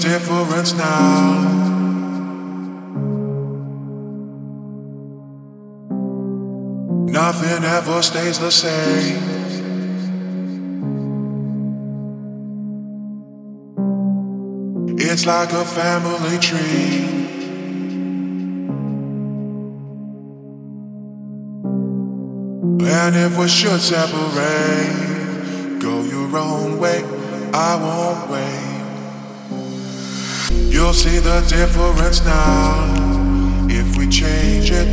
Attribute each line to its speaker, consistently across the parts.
Speaker 1: difference now. Nothing ever stays the same. It's like a family tree. And if we should separate, go your own way, I won't wait. You'll see the difference now. If we change it,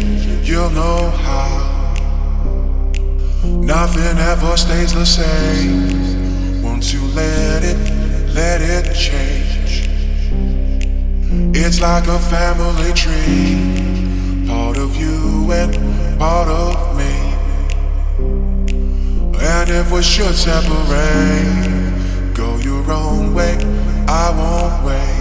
Speaker 1: you'll know how. Nothing ever stays the same. Once you let it, let it change. It's like a family tree, part of you and part of me. And if we should separate, go your own way i won't way,